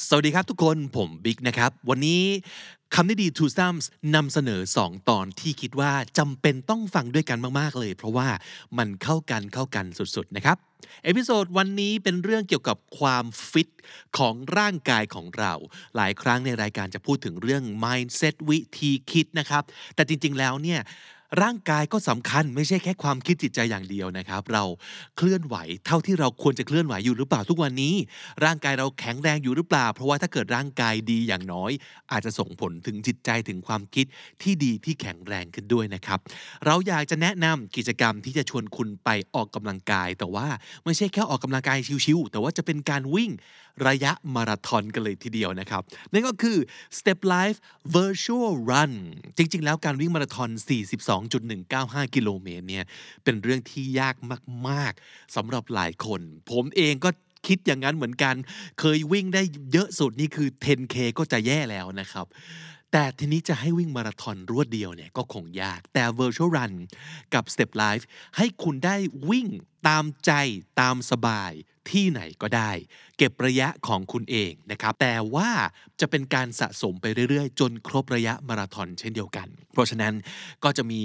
สวัสดีครับทุกคนผมบิ๊กนะครับ วันนี้คำนี้ดี Twosome นำเสนอ 2 ตอนที่คิดว่าจำเป็นต้องฟังด้วยกันมากๆเลย เพราะว่ามันเข้ากันเข้ากันสุดๆนะครับ episode วันนี้เป็นเรื่องเกี่ยวกับความฟิตของร่างกายของเรา หลายครั้งในรายการจะพูดถึงเรื่อง mindset วิธีคิดนะครับ แต่จริงๆแล้วเนี่ย ร่างกายก็สำคัญไม่ใช่แค่ความคิดจิตใจอย่างเดียวนะครับ เราเคลื่อนไหวเท่าที่เราควรจะเคลื่อนไหวอยู่หรือเปล่าทุกวันนี้ ร่างกายเราแข็งแรงอยู่หรือเปล่า เพราะว่าถ้าเกิดร่างกายดีอย่างน้อย อาจจะส่งผลถึงจิตใจถึงความคิดที่ดีที่แข็งแรงขึ้นด้วยนะครับ เราอยากจะแนะนำกิจกรรมที่จะชวนคุณไปออกกำลังกาย แต่ว่าไม่ใช่แค่ออกกำลังกายชิวๆแต่ว่าจะเป็นการวิ่งระยะมาราธอนกันเลยทีเดียวนะครับ นั่นก็คือ Step Life Virtual Run จริง ๆ แล้วการวิ่งมาราธอน 42.195 กิโลเมตรเนี่ยเป็นเรื่องที่ยากมากๆสำหรับหลายคน ผมเองก็คิดอย่างนั้นเหมือนกัน เคยวิ่งได้เยอะสุดนี่คือ 10K ก็จะแย่แล้วนะครับ แต่ทีนี้จะให้วิ่งมาราธอนรวดเดียวเนี่ยก็คงยาก แต่ Virtual Run กับ Step Life ให้คุณได้วิ่งตามใจตามสบาย ที่ไหนก็ได้ เก็บระยะของคุณเองนะครับ แต่ว่าจะเป็นการสะสมไปเรื่อยๆ จนครบระยะมาราธอนเช่นเดียวกัน เพราะฉะนั้นก็จะมี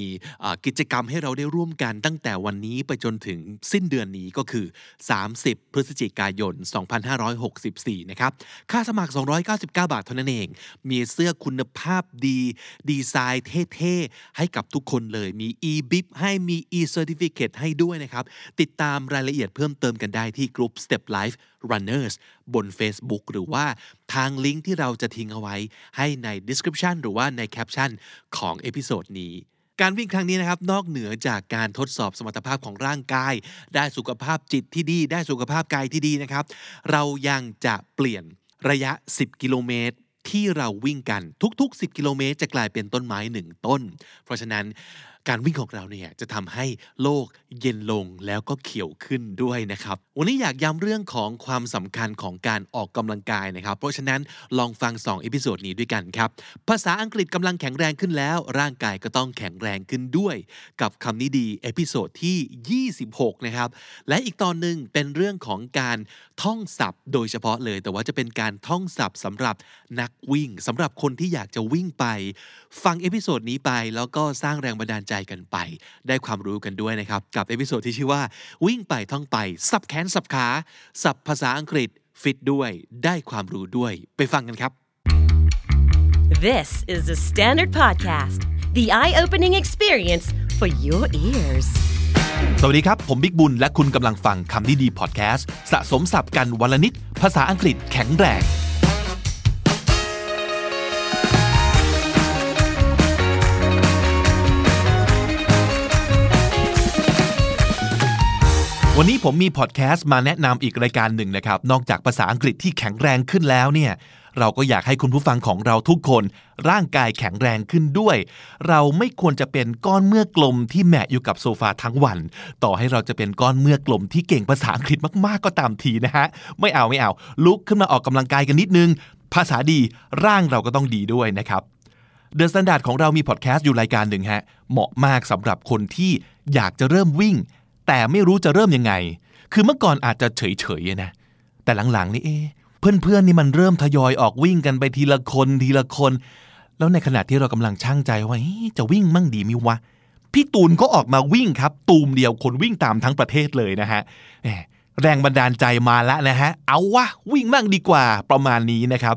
กิจกรรมให้เราได้ร่วมกันตั้งแต่วันนี้ไปจนถึงสิ้นเดือนนี้ก็คือ 30 พฤศจิกายน 2564 นะครับ ค่าสมัคร 299 บาทเท่านั้นเอง มีเสื้อคุณภาพดี ดีไซน์เท่ๆ ให้กับทุกคนเลย มี e-bib ให้มี e-certificate ให้ด้วยนะครับ ติดตามรายละเอียดเพิ่มเติมกันได้ที่กลุ่ม Step Life Runners บน Facebook หรือว่าทางลิงก์ที่เราจะทิ้งเอาไว้ให้ใน description หรือว่าในแคปชั่นของ episode นี้การวิ่งครั้งนี้นะครับนอกเหนือจากการทดสอบสมรรถภาพของร่างกาย ได้สุขภาพจิตที่ดี ได้สุขภาพกายที่ดีนะครับ เรายังจะเปลี่ยนระยะ 10 กิโลเมตรที่เราวิ่งกันทุก ๆ 10 กิโลเมตรจะกลายเป็นต้นไม้หนึ่งต้น เพราะฉะนั้น การวิ่งของเราเนี่ยจะทำให้โลกเย็นลงแล้วก็เขียวขึ้นด้วยนะครับ วันนี้อยากย้ำเรื่องของความสำคัญของการออกกำลังกายนะครับ เพราะฉะนั้นลองฟัง2 episode นี้ด้วยกันครับ ภาษาอังกฤษกำลังแข็งแรงขึ้นแล้ว ร่างกายก็ต้องแข็งแรงขึ้นด้วย กับคำนี้ดี episode ที่ 26 นะครับ และอีกตอนหนึ่งเป็นเรื่องของการท่องศัพท์ โดยเฉพาะเลย แต่ว่าจะเป็นการท่องศัพท์สำหรับนักวิ่งสำหรับคนที่อยากจะวิ่งไป ฟัง episode นี้ไปแล้วก็สร้างแรงบันดาลใจกันไป ได้ความรู้กันด้วยนะครับ กับ episode ที่ชื่อว่า วิ่งไปท่องไป สับแขนสับขาสับภาษาอังกฤษฟิตด้วย ได้ความรู้ด้วย ไปฟังกันครับ This is the Standard Podcast, the eye opening experience for your ears. สวัสดีครับ ผมบิ๊กบุญ และคุณกำลังฟังคำนี้ดีพอดแคสต์ สะสมสับกันวันละนิด ภาษาอังกฤษแข็งแรง วันนี้ผมมีพอดแคสต์มาแนะนำอีกรายการหนึ่งนะครับ นอกจากภาษาอังกฤษที่แข็งแรงขึ้นแล้วเนี่ย เราก็อยากให้คุณผู้ฟังของเราทุกคน ร่างกายแข็งแรงขึ้นด้วย เราไม่ควรจะเป็นก้อนเนื้อกลมที่แหมะอยู่กับโซฟาทั้งวัน ต่อให้เราจะเป็นก้อนเนื้อกลมที่เก่งภาษาอังกฤษมากๆก็ตามทีนะฮะ ไม่เอาไม่เอา ลุกขึ้นมาออกกำลังกายกันนิดนึง ภาษาดีร่างเราก็ต้องดีด้วยนะครับ The Standard ของเรามีพอดแคสต์อยู่รายการหนึ่งฮะ เหมาะมากสำหรับคนที่อยากจะเริ่มวิ่ง แต่ไม่รู้จะเริ่มยังไง คือเมื่อก่อนอาจจะเฉยๆนะ แต่หลังๆนี่เอ๊ะเพื่อนๆนี่มันเริ่มทยอยออกวิ่งกันไปทีละคนทีละคน แล้วในขณะที่เรากำลังช่างใจว่าจะวิ่งมั่งดีมิวะ พี่ตูนก็ออกมาวิ่งครับ ตูมเดียวคนวิ่งตามทั้งประเทศเลยนะฮะแหมแรงบันดาลใจมาแล้วนะฮะ เอาวะวิ่งมั่งดีกว่าประมาณนี้นะครับ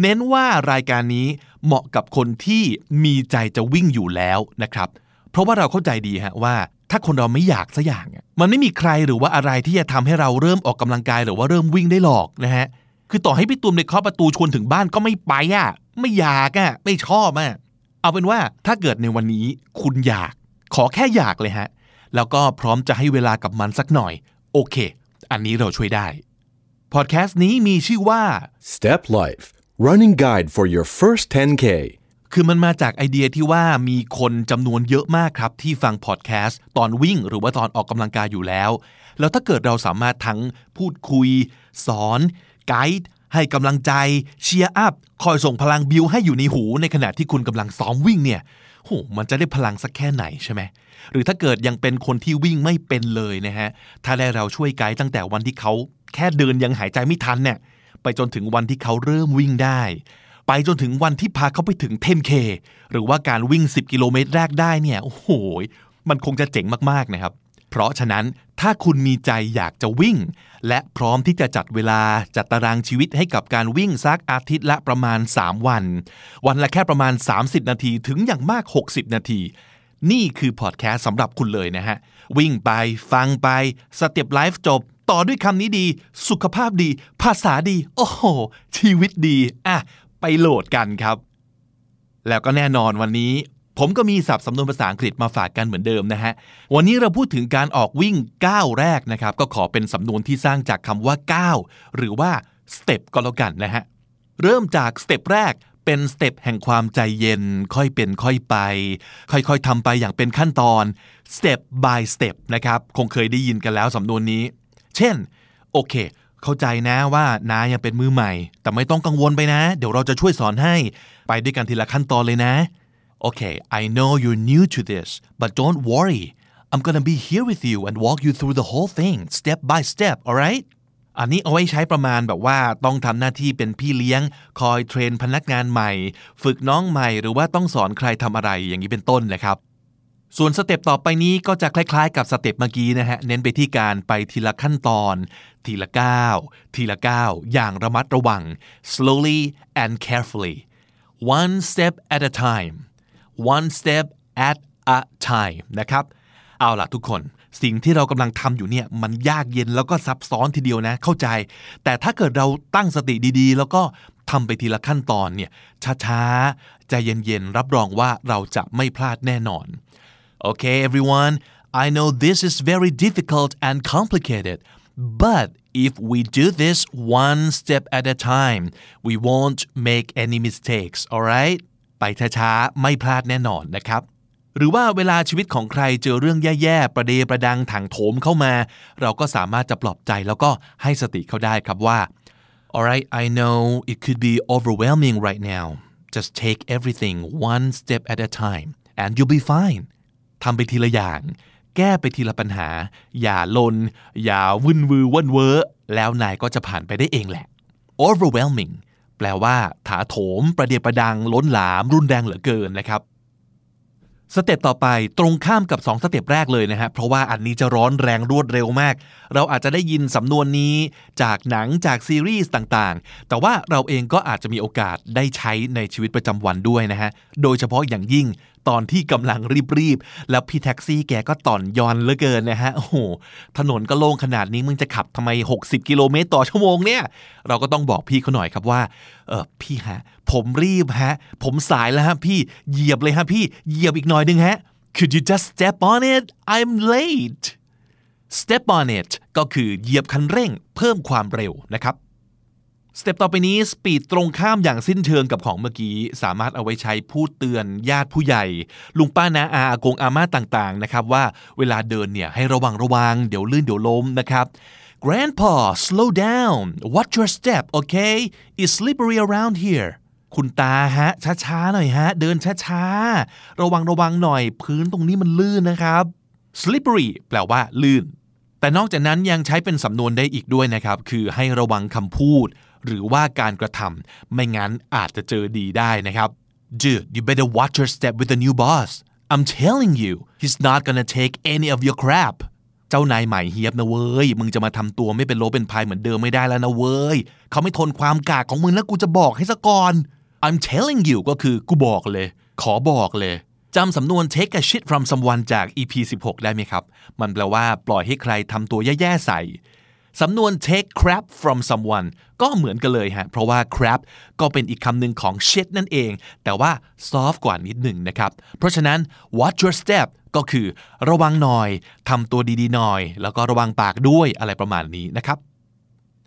เน้นว่ารายการนี้เหมาะกับคนที่มีใจจะวิ่งอยู่แล้วนะครับ เพราะว่าเราเข้าใจดีฮะว่า ถ้าคนเราไม่อยากสัอย่างมันไม่มีใครหรือว่าอะไรที่จะทำให้เราเริ่มออกกำลังกายหรือว่าเริ่มวิ่งได้หรอกนะฮะคือต่อให้พี่ตูมในเคาะประตูชวนถึงบ้านก็ไม่ไปอะไม่อยากอะไม่ชอบอะเอาเป็นว่าถ้าเกิดในวันนี้คุณอยาก ขอแค่อยากเลยฮะแล้วก็พร้อมจะให้เวลากับมันสักหน่อย โอเค อันนี้เราช่วยได้พอดแคสต์นี้มีชื่อว่า Step Life Running Guide for your first 10K คือมันมาจากไอเดียที่ว่ามีคนจำนวนเยอะมากครับ ที่ฟังพอดแคสต์ตอนวิ่ง หรือว่าตอนออกกำลังกายอยู่แล้ว แล้วถ้าเกิดเราสามารถทั้งพูดคุย สอนไกด์ให้กำลังใจ cheer up คอยส่งพลังบิวให้อยู่ในหู ในขณะที่คุณกำลังซ้อมวิ่งเนี่ยโหมันจะได้พลังสักแค่ไหนใช่ไหมหรือถ้าเกิดยังเป็นคนที่วิ่งไม่เป็นเลยนะฮะถ้าได้เราช่วยไกด์ตั้งแต่วันที่เขาแค่เดินยังหายใจไม่ทันเนี่ยไปจนถึงวันที่เขาเริ่มวิ่งได้ ไปจนถึงวันที่พาเขาไปถึง 10K หรือว่าการวิ่ง 10 กิโลเมตรแรกได้เนี่ย โอ้โห มันคงจะเจ๋งมากๆนะครับ เพราะฉะนั้นถ้าคุณมีใจอยากจะวิ่ง และพร้อมที่จะจัดเวลาจัดตารางชีวิตให้กับการวิ่งสักอาทิตย์ละประมาณ 3 วัน วันละแค่ประมาณ 30 นาทีถึงอย่างมาก 60 นาที นี่คือพอดแคสต์สำหรับคุณเลยนะฮะ วิ่งไปฟังไป Step Life จบต่อด้วยคำนี้ดี สุขภาพดี ภาษาดี โอ้โห ชีวิตดี อะ ไปโหลดกันครับ แล้วก็แน่นอนวันนี้ ผมก็มีศัพท์สำนวนภาษาอังกฤษมาฝากกันเหมือนเดิมนะฮะ วันนี้เราพูดถึงการออกวิ่งก้าวแรกนะครับ ก็ขอเป็นสำนวนที่สร้างจากคำว่าก้าวหรือว่า step ก็แล้วกันนะฮะ เริ่มจาก step แรกเป็นสเต็ปแห่งความใจเย็น ค่อยเป็นค่อยไป ค่อยๆทำไปอย่างเป็นขั้นตอน step by step นะครับ คงเคยได้ยินกันแล้วสำนวนนี้ เช่น โอเค เข้าใจนะว่านายังเป็นมือใหม่ แต่ไม่ต้องกังวลไปนะ เดี๋ยวเราจะช่วยสอนให้ ไปด้วยกันทีละขั้นตอนเลยนะโอเค I know you're new to this but don't worry I'm gonna be here with you and walk you through the whole thing step by step alright อันนี้เอาไว้ใช้ประมาณแบบว่าต้องทำหน้าที่เป็นพี่เลี้ยง คอย train พนักงานใหม่ ฝึกน้องใหม่หรือว่าต้องสอนใครทำอะไรอย่างนี้เป็นต้นนะครับ ส่วน step ต่อไปนี้ก็จะคล้ายๆ กับ step เมื่อกี้นะฮะ เน้นไปที่การไปทีละขั้นตอน ทีละก้าวทีละก้าวอย่างระมัดระวัง slowly and carefully one step at a time one step at a time นะครับ เอาล่ะทุกคนสิ่งที่เรากำลังทำอยู่เนี่ยมันยากเย็นแล้วก็ซับซ้อนทีเดียวนะเข้าใจ แต่ถ้าเกิดเราตั้งสติดีๆ แล้วก็ทำไปทีละขั้นตอนเนี่ยช้าๆใจเย็นๆ รับรองว่าเราจะไม่พลาดแน่นอน Okay everyone I know this is very difficult and complicated but if we do this one step at a time we won't make any mistakes alright ไปช้าๆ ไม่พลาดแน่นอนนะครับ หรือว่าเวลาชีวิตของใครเจอเรื่องแย่ๆ ประเดประดังถังโถมเข้ามา เราก็สามารถจะปลอบใจแล้วก็ให้สติเขาได้ครับว่า alright I know it could be overwhelming right now just take everything one step at a time and you'll be fine ทำไปทีละอย่าง แก้ไปทีละปัญหา อย่าลน อย่าวุ่นวือว่นเวอแล้วนายก็จะผ่านไปได้เองแหละ overwhelming แปลว่า ถาโถม ประเดียประดัง ล้นหลาม รุนแรงเหลือเกินนะครับ step ต่อไปตรงข้ามกับ 2 step แรกเลยนะฮะ เพราะว่าอันนี้จะร้อนแรงรวดเร็วมาก เราอาจจะได้ยินสำนวนนี้จากหนังจากซีรีส์ต่างๆ แต่ว่าเราเองก็อาจจะมีโอกาสได้ใช้ในชีวิตประจำวันด้วยนะฮะ โดยเฉพาะอย่างยิ่งตอนที่กำลังรีบๆ แล้วพี่แท็กซี่แกก็ต่อนยอนเหลือเกินนะฮะ โอ้โห ถนนก็โล่งขนาดนี้มึงจะขับทำไม 60 กิโลเมตรต่อชั่วโมงเนี่ย เราก็ต้องบอกพี่เขาหน่อยครับว่า เออพี่ฮะ ผมรีบฮะ ผมสายแล้วฮะพี่เหยียบเลยฮะพี่เหยียบอีกหน่อยนึงฮะ Could you just step on it I'm late step on it ก็คือเหยียบคันเร่งเพิ่มความเร็วนะครับ สเต็ปต่อไปนี้สปีดตรงข้ามอย่างสิ้นเชิงกับของเมื่อกี้ สามารถเอาไว้ใช้พูดเตือนญาติผู้ใหญ่ ลุงป้านาอาอากงอาม่าต่างๆนะครับว่าเวลาเดินเนี่ยให้ระวังระวังเดี๋ยวลื่นเดี๋ยวล้มนะครับ Grandpa slow down watch your step okay it's slippery around here คุณตาฮะ ช้าๆหน่อยฮะ เดินช้าๆ ระวังระวังหน่อยพื้นตรงนี้มันลื่นนะครับ slippery แปลว่าลื่น แต่นอกจากนั้นยังใช้เป็นสำนวนได้อีกด้วยนะครับ คือให้ระวังคำพูด หรือว่าการกระทำไม่งั้นอาจจะเจอดีได้นะครับ Dude you better watch your step with the new boss I'm telling you he's not gonna take any of your crap เจ้านายใหม่เฮียบนะเว้ย มึงจะมาทำตัวไม่เป็นโลเป็นพายเหมือนเดิมไม่ได้แล้วนะเว้ย เขาไม่ทนความกากของมึงแล้วกูจะบอกให้ซะก่อน I'm telling you ก็คือกูบอกเลย ขอบอกเลยจำสำนวน take a shit from someone จาก EP 16 ได้ไหมครับ มันแปลว่าปล่อยให้ใครทำตัวแย่ ๆ ใส่ สำนวน take crap from someone ก็เหมือนกันเลยฮะ เพราะว่า crap ก็เป็นอีกคำหนึ่งของ shit นั่นเอง แต่ว่า soft กว่านิดหนึ่งนะครับ เพราะฉะนั้น watch your step ก็คือระวังหน่อยทำตัวดีๆหน่อย แล้วก็ระวังปากด้วยอะไรประมาณนี้นะครับ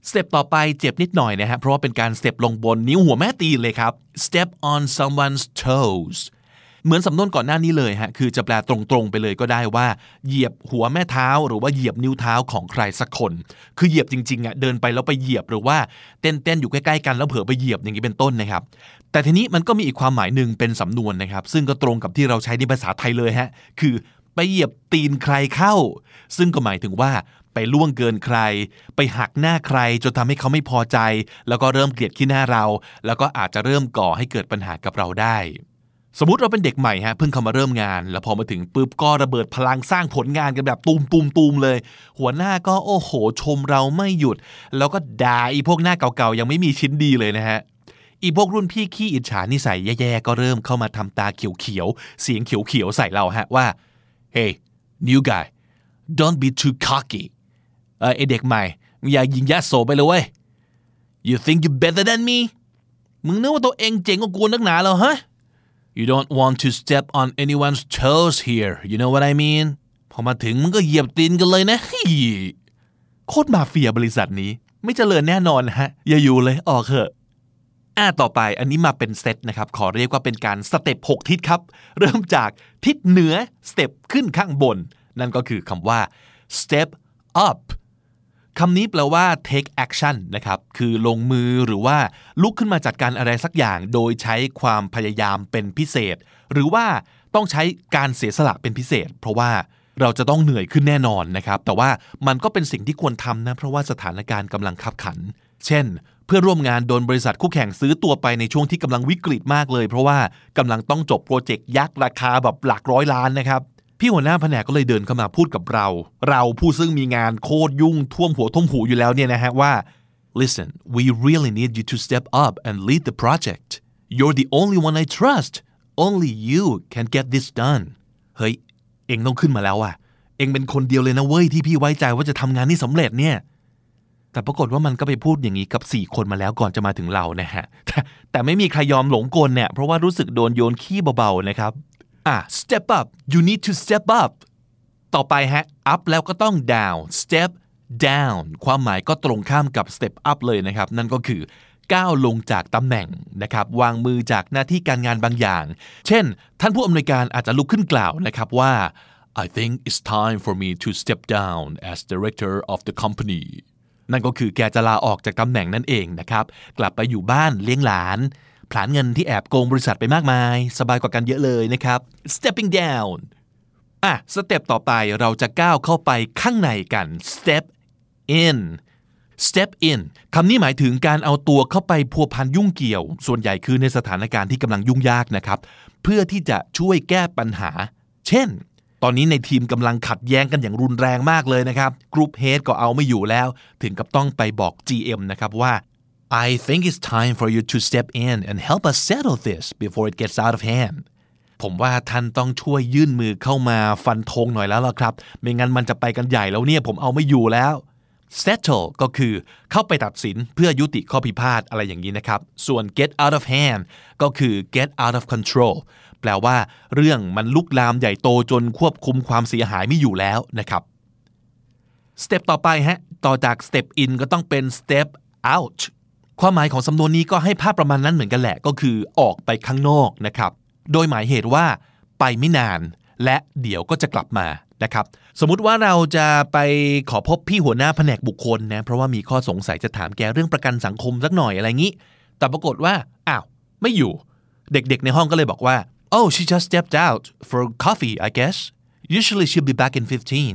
สเต็ปต่อไปเจ็บนิดหน่อยนะฮะ เพราะว่าเป็นการสเต็ปลงบนนิ้วหัวแม่ตีเลยครับ step on someone's toes เหมือนสำนวนก่อนหน้านี้เลยฮะคือจะแปลตรงๆไปเลยก็ได้ว่า เหยียบหัวแม่เท้าหรือว่าเหยียบนิ้วเท้าของใครสักคน คือเหยียบจริงๆอะเดินไปแล้วไปเหยียบหรือว่าเต้นๆอยู่ใกล้ๆกันแล้วเผลอไปเหยียบอย่างนี้เป็นต้นนะครับ แต่ทีนี้มันก็มีอีกความหมายหนึ่งเป็นสำนวนนะครับ ซึ่งก็ตรงกับที่เราใช้ในภาษาไทยเลยฮะคือไปเหยียบตีนใครเข้า ซึ่งก็หมายถึงว่าไปล่วงเกินใคร ไปหักหน้าใคร จนทำให้เขาไม่พอใจ แล้วก็เริ่มเกลียดขี้หน้าเรา แล้วก็อาจจะเริ่มก่อให้เกิดปัญหากับเราได้ สมมติเราเป็นเด็กใหม่ฮะเพิ่งเข้ามาเริ่มงาน แล้วพอมาถึงปุ๊บก็ระเบิดพลังสร้างผลงานกันแบบตูมตูมตูมเลย หัวหน้าก็โอ้โหชมเราไม่หยุด แล้วก็ด่าอีพวกหน้าเก่าๆ ยังไม่มีชิ้นดีเลยนะฮะอีพวกรุ่นพี่ขี้อิจฉานิสัยแย่ๆ ก็เริ่มเข้ามาทำตาเขียวๆ เสียงเขียวๆ ใส่เราฮะว่า hey new guy don't be too cocky เออเด็กใหม่อย่ายิงยาโสไปเลยเว้ย you think you better than me มึงนึกว่าตัวเองเจ๋งกว่ากูนักหนาเหรอฮะ you don't want to step on anyone's toes here you know what I mean พอมาถึงมึงก็เหยียบตีนกันเลยนะโคตรมาเฟียบริษัทนี้ ไม่เจริญแน่นอนฮะ อย่าอยู่เลยออกเถอะอ่าต่อไปอันนี้มาเป็นเซตนะครับ ขอเรียกว่าเป็นการ step 6ทิศครับ เริ่มจากทิศเหนือ step ขึ้นข้างบน นั่นก็คือคำว่า step up คำนี้แปลว่า take action นะครับ คือลงมือหรือว่าลุกขึ้นมาจัดการอะไรสักอย่าง โดยใช้ความพยายามเป็นพิเศษ หรือว่าต้องใช้การเสียสละเป็นพิเศษ เพราะว่าเราจะต้องเหนื่อยขึ้นแน่นอนนะครับ แต่ว่ามันก็เป็นสิ่งที่ควรทำนะ เพราะว่าสถานการณ์กำลังขับขัน เช่น เพื่อนร่วมงานโดนบริษัทคู่แข่งซื้อตัวไปในช่วงที่กำลังวิกฤตมากเลย เพราะว่ากำลังต้องจบโปรเจกต์ยักษ์ราคาแบบหลักร้อยล้านนะครับ พี่หัวหน้าแผนกก็เลยเดินเข้ามาพูดกับเรา เราผู้ซึ่งมีงานโคตรยุ่งท่วมหัวท่วมหูอยู่แล้วเนี่ยนะฮะว่า listen we really need you to step up and lead the project you're the only one I trust only you can get this done เฮ้ย เองต้องขึ้นมาแล้วอะเองเป็นคนเดียวเลยนะเว้ยที่พี่ไว้ใจว่าจะทำงานนี้สำเร็จเนี่ย แต่ปรากฏว่ามันก็ไปพูดอย่างนี้กับ 4 คนมาแล้วก่อนจะมาถึงเรานะฮะ แต่แต่ไม่มีใครยอมหลงกลเนี่ย เพราะว่ารู้สึกโดนโยนขี้เบาๆนะครับ อะ step up you need to step up ต่อไปฮะ up แล้วก็ต้อง down step down ความหมายก็ตรงข้ามกับ step up เลยนะครับ นั่นก็คือก้าวลงจากตำแหน่งนะครับ วางมือจากหน้าที่การงานบางอย่าง เช่น ท่านผู้อำนวยการอาจจะลุกขึ้นกล่าวนะครับว่า I think it's time for me to step down as director of the company นั่นก็คือแกจะลาออกจากตำแหน่งนั่นเองนะครับ กลับไปอยู่บ้านเลี้ยงหลาน ผลานเงินที่แอบโกงบริษัทไปมากมาย สบายกว่ากันเยอะเลยนะครับ stepping down อะสเต็ปต่อไปเราจะก้าวเข้าไปข้างในกัน step in step in คำนี้หมายถึงการเอาตัวเข้าไปพัวพันยุ่งเกี่ยว ส่วนใหญ่คือในสถานการณ์ที่กำลังยุ่งยากนะครับ เพื่อที่จะช่วยแก้ปัญหา เช่น ตอนนี้ในทีมกำลังขัดแย้งกันอย่างรุนแรงมากเลยนะครับ กรุ๊ปเฮดก็เอาไม่อยู่แล้ว ถึงกับต้องไปบอก GM นะครับว่า I think it's time for you to step in and help us settle this before it gets out of hand ผมว่าท่านต้องช่วยยื่นมือเข้ามาฟันธงหน่อยแล้วล่ะครับ ไม่งั้นมันจะไปกันใหญ่แล้วเนี่ยผมเอาไม่อยู่แล้ว settle ก็คือเข้าไปตัดสินเพื่อยุติข้อพิพาทอะไรอย่างนี้นะครับ ส่วน get out of hand ก็คือ get out of control แปลว่าเรื่องมันลุกลามใหญ่โตจนควบคุมความเสียหายไม่อยู่แล้วนะครับสเต็ปต่อไปฮะ ต่อจาก step in ก็ต้องเป็น step out ความหมายของสำนวนนี้ก็ให้ภาพประมาณนั้นเหมือนกันแหละ ก็คือออกไปข้างนอกนะครับ โดยหมายเหตุว่าไปไม่นาน และเดี๋ยวก็จะกลับมานะครับ สมมุติว่าเราจะไปขอพบพี่หัวหน้าแผนกบุคคลนะเพราะว่ามีข้อสงสัยจะถามแกเรื่องประกันสังคมสักหน่อยอะไรงี้ แต่ปรากฏว่าอ้าวไม่อยู่ เด็กๆในห้องก็เลยบอกว่า oh she just stepped out for coffee I guess usually she'll be back in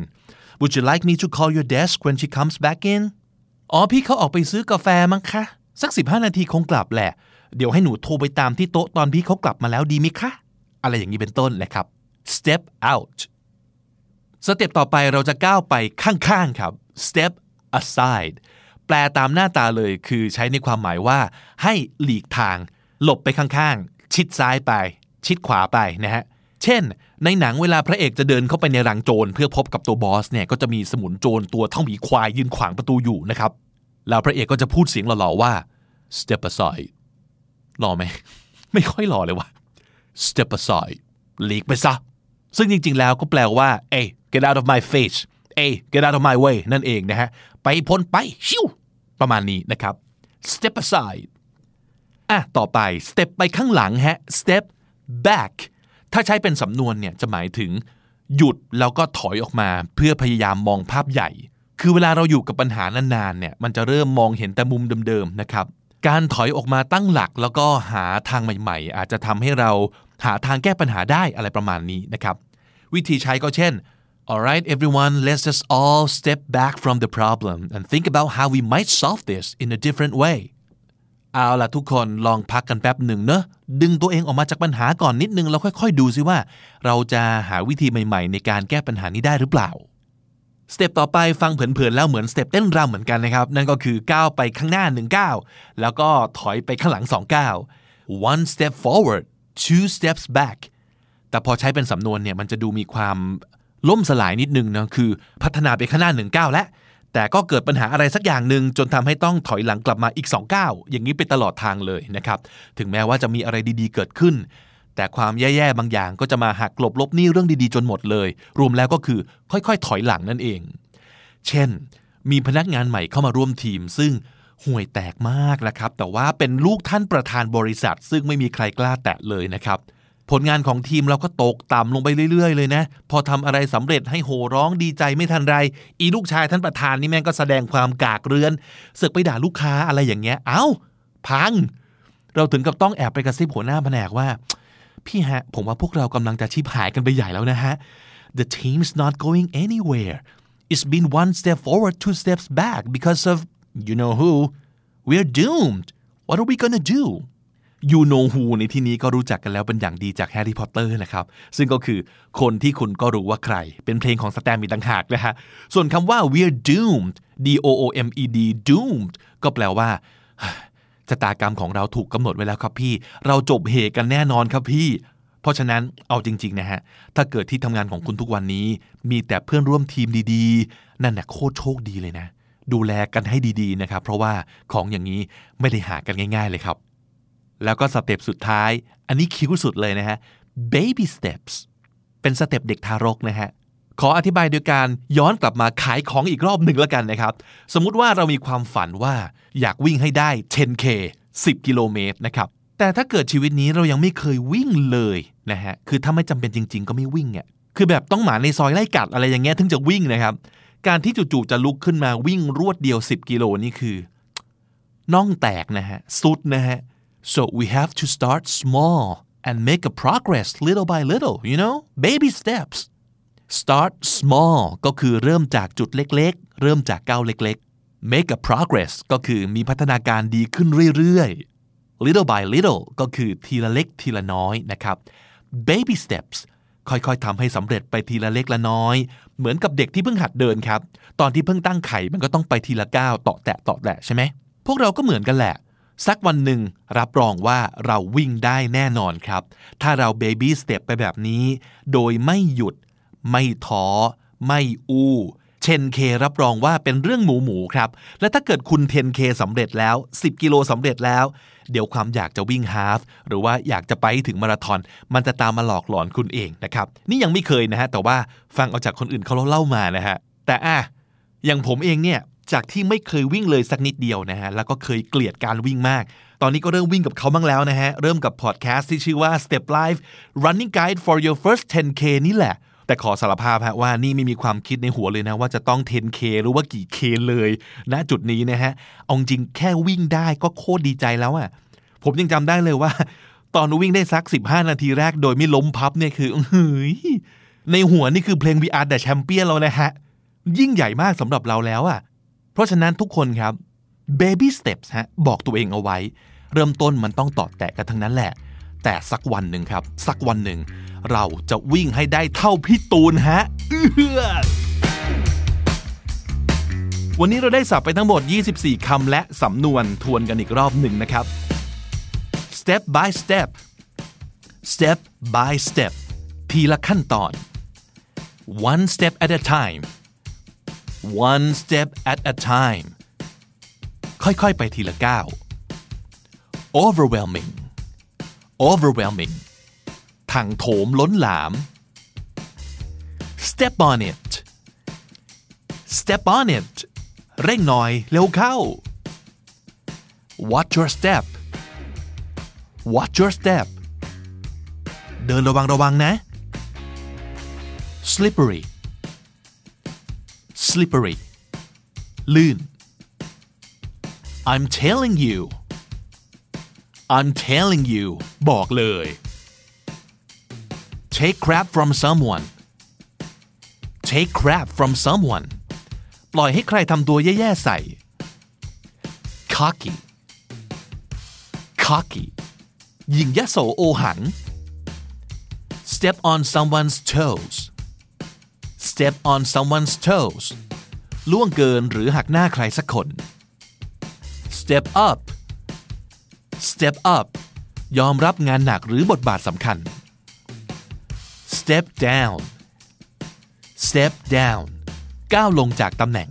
15 would you like me to call your desk when she comes back in อ๋อพี่เขาออกไปซื้อกาแฟมั้งคะ สัก 15 นาทีคงกลับแหละ เดี๋ยวให้หนูโทรไปตามที่โต๊ะตอนพี่เขากลับมาแล้วดีไหมคะ อะไรอย่างนี้เป็นต้นแหละครับ step out สเต็ปต่อไปเราจะก้าวไปข้างๆครับ step aside แปลตามหน้าตาเลยคือใช้ในความหมายว่า ให้หลีกทาง หลบไปข้างๆ ชิดซ้ายไป ชิดขวาไปนะฮะ เช่น ในหนังเวลาพระเอกจะเดินเข้าไปในรังโจรเพื่อพบกับตัวบอสเนี่ยก็จะมีสมุนโจรตัวเท่าหมีควายยืนขวางประตูอยู่นะครับ แล้วพระเอกก็จะพูดเสียงหล่อๆว่า step aside หล่อไหม ไม่ค่อยหล่อเลยว่ะ step aside หลีกไปซะ ซึ่งจริงๆ แล้วก็แปลว่า เอ้ get out of my face เอ้ get out of my way นั่นเองนะฮะ ไปพ้นไป ชิว ประมาณนี้นะครับ step aside อะ ต่อไป step ไปข้างหลังฮะ step back ถ้าใช้เป็นสำนวนเนี่ย จะหมายถึงหยุดแล้วก็ถอยออกมาเพื่อพยายามมองภาพใหญ่ คือเวลาเราอยู่กับปัญหานานๆเนี่ยมันจะเริ่มมองเห็นแต่มุมเดิมๆนะครับ การถอยออกมาตั้งหลักแล้วก็หาทางใหม่ๆ อาจจะทำให้เราหาทางแก้ปัญหาได้อะไรประมาณนี้นะครับ วิธีใช้ก็เช่น Alright everyone let's just all step back from the problem and think about how we might solve this in a different way เอาล่ะทุกคนลองพักกันแป๊บหนึ่งเนอะดึงตัวเองออกมาจากปัญหาก่อนนิดนึงแล้วค่อย ๆ ดูซิว่า เราจะหาวิธีใหม่ ๆ ในการแก้ปัญหานี้ได้หรือเปล่า สเต็ปต่อไปฟังเผินๆแล้วเหมือนสเต็ปเต้นรำเหมือนกันนะครับ นั่นก็คือก้าวไปข้างหน้า1ก้าวแล้วก็ถอยไปข้างหลัง2ก้าว one step forward two steps back แต่พอใช้เป็นสำนวนเนี่ยมันจะดูมีความล่มสลายนิดนึงนะคือพัฒนาไปข้างหน้า1ก้าวแล้วแต่ก็เกิดปัญหาอะไรสักอย่างหนึ่งจนทำให้ต้องถอยหลังกลับมาอีก2ก้าวอย่างนี้ไปตลอดทางเลยนะครับ ถึงแม้ว่าจะมีอะไรดีๆเกิดขึ้น แต่ความแย่ๆบางอย่างก็จะมาหักกลบลบหนี้เรื่องดีๆ จนหมดเลย รวมแล้วก็คือค่อยๆ ถอยหลังนั่นเอง เช่น มีพนักงานใหม่เข้ามาร่วมทีม ซึ่งห่วยแตกมากนะครับ แต่ว่าเป็นลูกท่านประธานบริษัท ซึ่งไม่มีใครกล้าแตะเลยนะครับผลงานของทีมเราก็ตกต่ำลงไปเรื่อย ๆ เลยนะ พอทำอะไรสำเร็จให้โห่ร้องดีใจไม่ทันไร อีลูกชายท่านประธานนี่แม่งก็แสดงความกากเรือนเสือกไปด่าลูกค้าอะไรอย่างเงี้ย เอ้า พัง เราถึงกับต้องแอบไปกระซิบหัวหน้าแผนกว่า พี่ฮะ ผมว่าพวกเรากำลังจะชิบหายกันไปใหญ่แล้วนะฮะ The team's not going anywhere It's been one step forward two steps back because of you know who We're doomed What are we gonna do You know who ในที่นี้ก็รู้จักกันแล้วเป็นอย่างดีจากแฮร์รี่พอตเตอร์นะครับ ซึ่งก็คือคนที่คุณก็รู้ว่าใคร เป็นเพลงของสแตมมีต่างหากนะฮะ ส่วนคำว่า we're doomed D O O M E D doomed ก็แปลว่า ชะตากรรมของเราถูกกำหนดไว้แล้วครับพี่ เราจบเหตุกันแน่นอนครับพี่ เพราะฉะนั้นเอาจริง ๆ นะฮะ ถ้าเกิดที่ทำงานของคุณทุกวันนี้ มีแต่เพื่อนร่วมทีมดีๆ นั่นน่ะโคตรโชคดีเลยนะ ดูแลกันให้ดีๆนะครับ เพราะว่าของอย่างนี้ไม่ได้หากันง่าย ๆ เลยครับ แล้วก็ step สุดท้าย อันนี้ cute สุดเลยนะฮะ baby steps เป็น step เด็กทารกนะฮะ ขออธิบายโดยการย้อนกลับมาขายของอีกรอบหนึ่งแล้วกันนะครับ สมมุติว่าเรามีความฝันว่าอยากวิ่งให้ได้ 10k 10 กิโลเมตรนะครับ แต่ถ้าเกิดชีวิตนี้เรายังไม่เคยวิ่งเลยนะฮะ คือถ้าไม่จำเป็นจริง ๆ ก็ไม่วิ่งอะ คือแบบต้องหมาในซอยไล่กัดอะไรอย่างเงี้ยถึงจะวิ่งนะครับ การที่จู่ๆจะลุกขึ้นมาวิ่งรวดเดียว 10 กิโลนี่คือน่องแตกนะฮะ สุดนะฮะ so we have to start small and make a progress little by little you know baby steps start small ก็คือเริ่มจากจุดเล็กๆ เริ่มจากก้าวเล็กๆ make a progress ก็คือมีพัฒนาการดีขึ้นเรื่อยๆ little by little ก็คือทีละเล็กทีละน้อยนะครับ baby steps ค่อยๆทำให้สำเร็จไปทีละเล็กละน้อย เหมือนกับเด็กที่เพิ่งหัดเดินครับ ตอนที่เพิ่งตั้งไข่มันก็ต้องไปทีละก้าวเตาะแตะเตาะแตะใช่ไหม พวกเราก็เหมือนกันแหละ สักวันหนึ่งรับรองว่าเราวิ่งได้แน่นอนครับ ถ้าเรา baby step ไปแบบนี้ โดยไม่หยุด ไม่ท้อ ไม่อู้ 10K รับรองว่าเป็นเรื่องหมูหมูครับ และถ้าเกิดคุณ 10K สำเร็จแล้ว 10 กิโลสำเร็จแล้ว เดี๋ยวความอยากจะวิ่งฮาฟหรือว่าอยากจะไปถึงมาราธอน มันจะตามมาหลอกหลอนคุณเองนะครับ นี่ยังไม่เคยนะฮะ แต่ว่าฟังเอาจากคนอื่นเขาเล่ามานะฮะ แต่อะ อย่างผมเองเนี่ย จากที่ไม่เคยวิ่งเลยสักนิดเดียวนะฮะ แล้วก็เคยเกลียดการวิ่งมาก ตอนนี้ก็เริ่มวิ่งกับเขาบ้างแล้วนะฮะ เริ่มกับพอดแคสต์ที่ชื่อว่า Step Life Running Guide for Your First 10K นี่แหละ แต่ขอสารภาพฮะว่านี่ไม่มีความคิดในหัวเลยนะ ว่าจะต้อง 10K หรือว่ากี่ K เลยณจุดนี้นะฮะเอาจริงแค่วิ่งได้ก็โคตรดีใจแล้วอะผมยังจำได้เลยว่า ตอนวิ่งได้สัก 15 นาทีแรกโดยไม่ล้มพับเนี่ยคือเฮ้ยในหัวนี่คือเพลง We Are the Champion แล้วนะฮะยิ่งใหญ่มากสำหรับเราแล้วอะเพราะฉะนั้นทุกคนครับ baby steps ฮะบอกตัวเองเอาไว้ เริ่มต้นมันต้องต่อแตะกันทั้งนั้นแหละ แต่สักวันหนึ่งครับ สักวันหนึ่ง เราจะวิ่งให้ได้เท่าพี่ตูนฮะเอื้อวันนี้เราได้สับไปทั้งหมด 24 คำและสำนวนทวนกันอีกรอบหนึ่งนะครับ step by step step by step ทีละขั้นตอน one step at a time one step at a time ค่อยๆ ไปทีละก้าว overwhelming overwhelming ถังโถมล้นหลาม step on it step on it เร่งหน่อยเร็วเข้า watch your step watch your step เดินระวังระวังนะ slippery slippery ลื่น I'm telling you I'm telling you บอกเลย take crap from someone take crap from someone ปล่อยให้ใครทำตัวแย่ๆใส่ cocky cocky ยิงยโสโอหัง step on someone's toes step on someone's toes ล่วงเกินหรือหักหน้าใครสักคน step up step up ยอมรับงานหนักหรือบทบาทสำคัญ step down step down ก้าวลงจากตำแหน่ง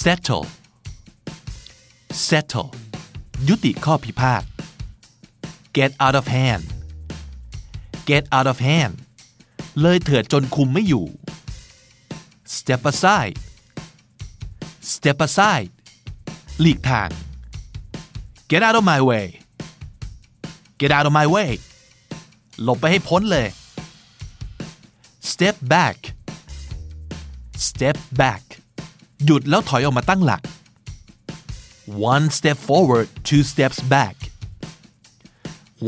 settle settle ยุติข้อพิพาท get out of hand get out of hand เลยเถิดจนคุมไม่อยู่ step aside step aside หลีกทาง get out of my way get out of my way หลบไปให้พ้นเลย step back step back หยุดแล้วถอยออกมาตั้งหลัก one step forward two steps back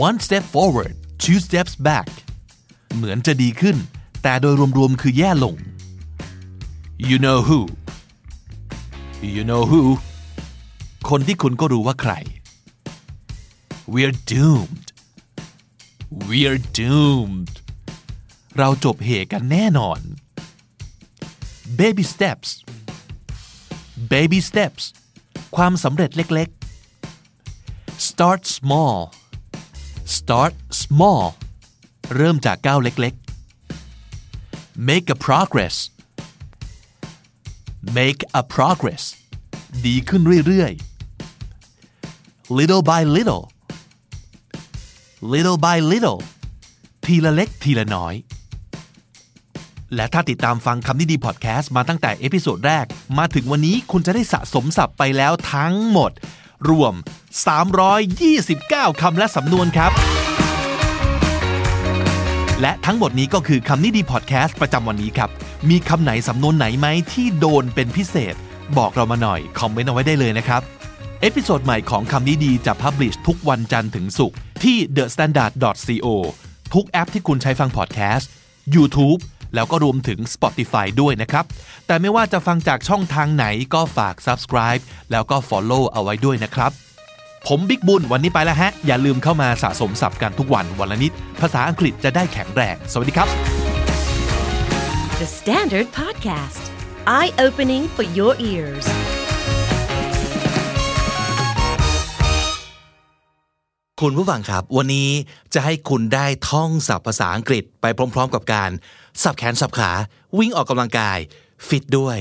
one step forward two steps back เหมือนจะดีขึ้น แต่โดยรวมๆคือแย่ลง you know who you know who คนที่คุณก็รู้ว่าใคร we're doomed we're doomed เราจบเหกันแน่นอน baby steps baby steps ความสำเร็จเล็กๆ start small start small เริ่มจากก้าวเล็กๆ make a progress make a progress ดีขึ้นเรื่อยๆ little by little little by little ทีละเล็กทีละน้อย และถ้าติดตามฟังคำนี้ดีพอดแคสต์มาตั้งแต่ episode แรก มาถึงวันนี้คุณจะได้สะสมศัพท์ไปแล้วทั้งหมด รวม 329 คำและสำนวนครับ และทั้งหมดนี้ก็คือคำนี้ดีพอดแคสต์ประจำวันนี้ครับ มีคำไหนสำนวนไหนไหมที่โดนเป็นพิเศษ บอกเรามาหน่อยคอมเมนต์เอาไว้ได้เลยนะครับepisode ใหม่ของคำนี้ดีจะ publish ทุกวันจันทร์ถึงศุกร์ที่ thestandard.co ทุกแอปที่คุณใช้ฟังพอดแคสต์ YouTube แล้วก็รวมถึง Spotify ด้วยนะครับ แต่ไม่ว่าจะฟังจากช่องทางไหนก็ฝาก subscribe แล้วก็ follow เอาไว้ด้วยนะครับ ผมบิ๊กบุญวันนี้ไปแล้วฮะ อย่าลืมเข้ามาสะสมศัพท์กันทุกวันวันละนิด ภาษาอังกฤษจะได้แข็งแรง สวัสดีครับ The Standard Podcast, eye opening for your ears. คุณผู้ฟังครับ วันนี้จะให้คุณได้ท่องศัพท์ภาษาอังกฤษไปพร้อม ๆ กับการ สับแขนสับขา วิ่งออกกำลังกาย ฟิตด้วย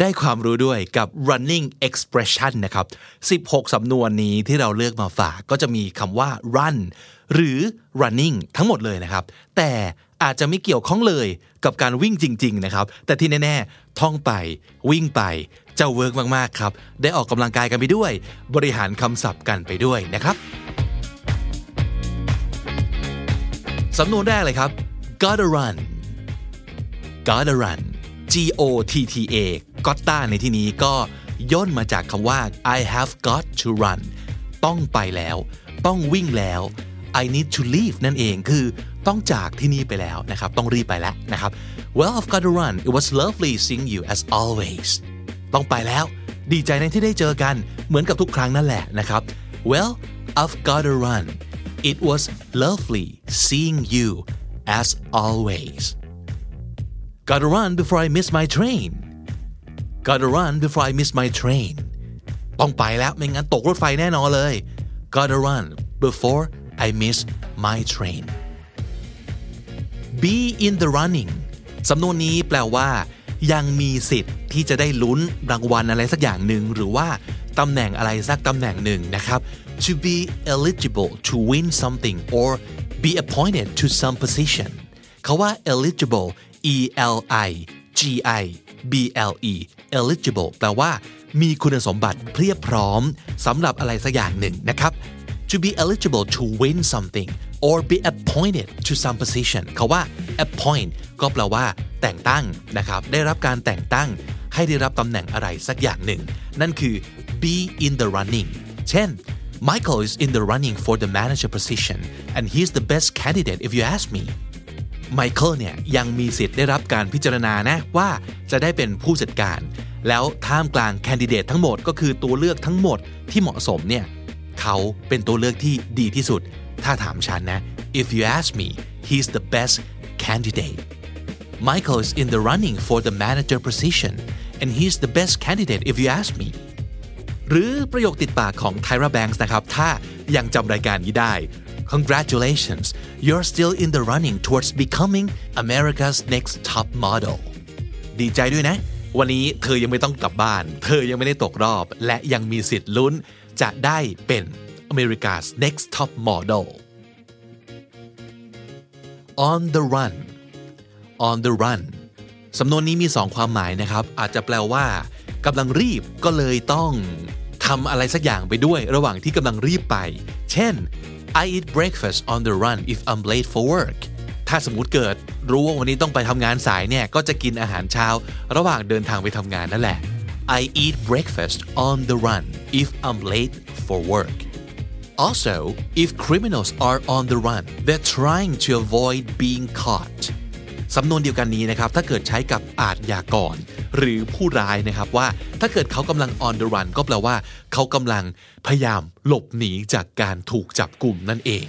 ได้ความรู้ด้วยกับ running expression นะครับ 16 สำนวนนี้ที่เราเลือกมาฝากก็จะมีคำว่า run หรือ running ทั้งหมดเลยนะครับ แต่อาจจะไม่เกี่ยวข้องเลยกับการวิ่งจริง ๆ นะครับ แต่ที่แน่ ๆ ท่องไปวิ่งไปจะเวิร์กมาก ๆ ครับ ได้ออกกำลังกายกันไปด้วย บริหารคำศัพท์กันไปด้วยนะครับ สำนวนแรกเลยครับ gotta run gotta run G O T T A gotta ในที่นี้ก็ย่นมาจากคำว่า I have got to run ต้องไปแล้ว ต้องวิ่งแล้ว I need to leave นั่นเองคือต้องจากที่นี่ไปแล้วนะครับ ต้องรีบไปแล้วนะครับ Well I've got to run it was lovely seeing you as always ต้องไปแล้ว ดีใจในที่ได้เจอกันเหมือนกับทุกครั้งนั่นแหละนะครับ Well I've got to run It was lovely seeing you as always. Gotta run before I miss my train. Gotta run before I miss my train. ต้องไปแล้วไม่งั้นตกรถไฟแน่นอนเลย Gotta run before I miss my train. Be in the running สำนวนนี้แปลว่า ยังมีสิทธิ์ที่จะได้ลุ้นรางวัลอะไรสักอย่างหนึ่งหรือว่าตำแหน่งอะไรสักตำแหน่งหนึ่งนะครับ to be eligible to win something or be appointed to some position เขาว่า eligible e l i g i b l e eligible แปลว่า มีคุณสมบัติเพียบพร้อมสำหรับอะไรสักอย่างหนึ่งนะครับ to be eligible to win something or be appointed to some position เขาว่า appoint ก็แปลว่า แต่งตั้งนะครับ ได้รับการแต่งตั้ง ให้ได้รับตำแหน่งอะไรสักอย่างหนึ่ง นั่นคือ be in the running เช่น Michael is in the running for the manager position and he's the best candidate if you ask me ไมเคิลเนี่ยยังมีสิทธิ์ได้รับการพิจารณานะว่าจะได้เป็นผู้จัดการ แล้วท่ามกลางแคนดิเดตทั้งหมดก็คือตัวเลือกทั้งหมดที่เหมาะสมเนี่ยเขาเป็นตัวเลือกที่ดีที่สุด ถ้าถามฉันนะ if you ask me he's the best candidate Michael is in the running for the manager position and he's the best candidate if you ask me หรือประโยคติดปากของ Tyra Banks นะครับ ถ้ายังจำรายการนี้ได้ Congratulations you're still in the running towards becoming America's next top model ดีใจด้วยนะ วันนี้เธอยังไม่ต้องกลับบ้าน เธอยังไม่ได้ตกรอบ และยังมีสิทธิ์ลุ้น จะได้เป็น America's next top model on the run on the run สำนวนนี้มีสองความหมายนะครับ อาจจะแปลว่ากำลังรีบก็เลยต้องทำอะไรสักอย่างไปด้วยระหว่างที่กำลังรีบไป เช่น I eat breakfast on the run if I'm late for work ถ้าสมมติเกิดรู้ว่าวันนี้ต้องไปทำงานสายเนี่ย ก็จะกินอาหารเช้า ระหว่างเดินทางไปทำงานนั่นแหละ I eat breakfast on the run if I'm late for work Also if criminals are on the run they're trying to avoid being caught สำนวนเดียวกันนี้นะครับ ถ้าเกิดใช้กับอาทยากร หรือผู้ร้ายนะครับว่าถ้าเกิดเขากำลัง on the run ก็แปลว่า เขากำลังพยายามหลบหนีจากการถูกจับกลุ่มนั่นเอง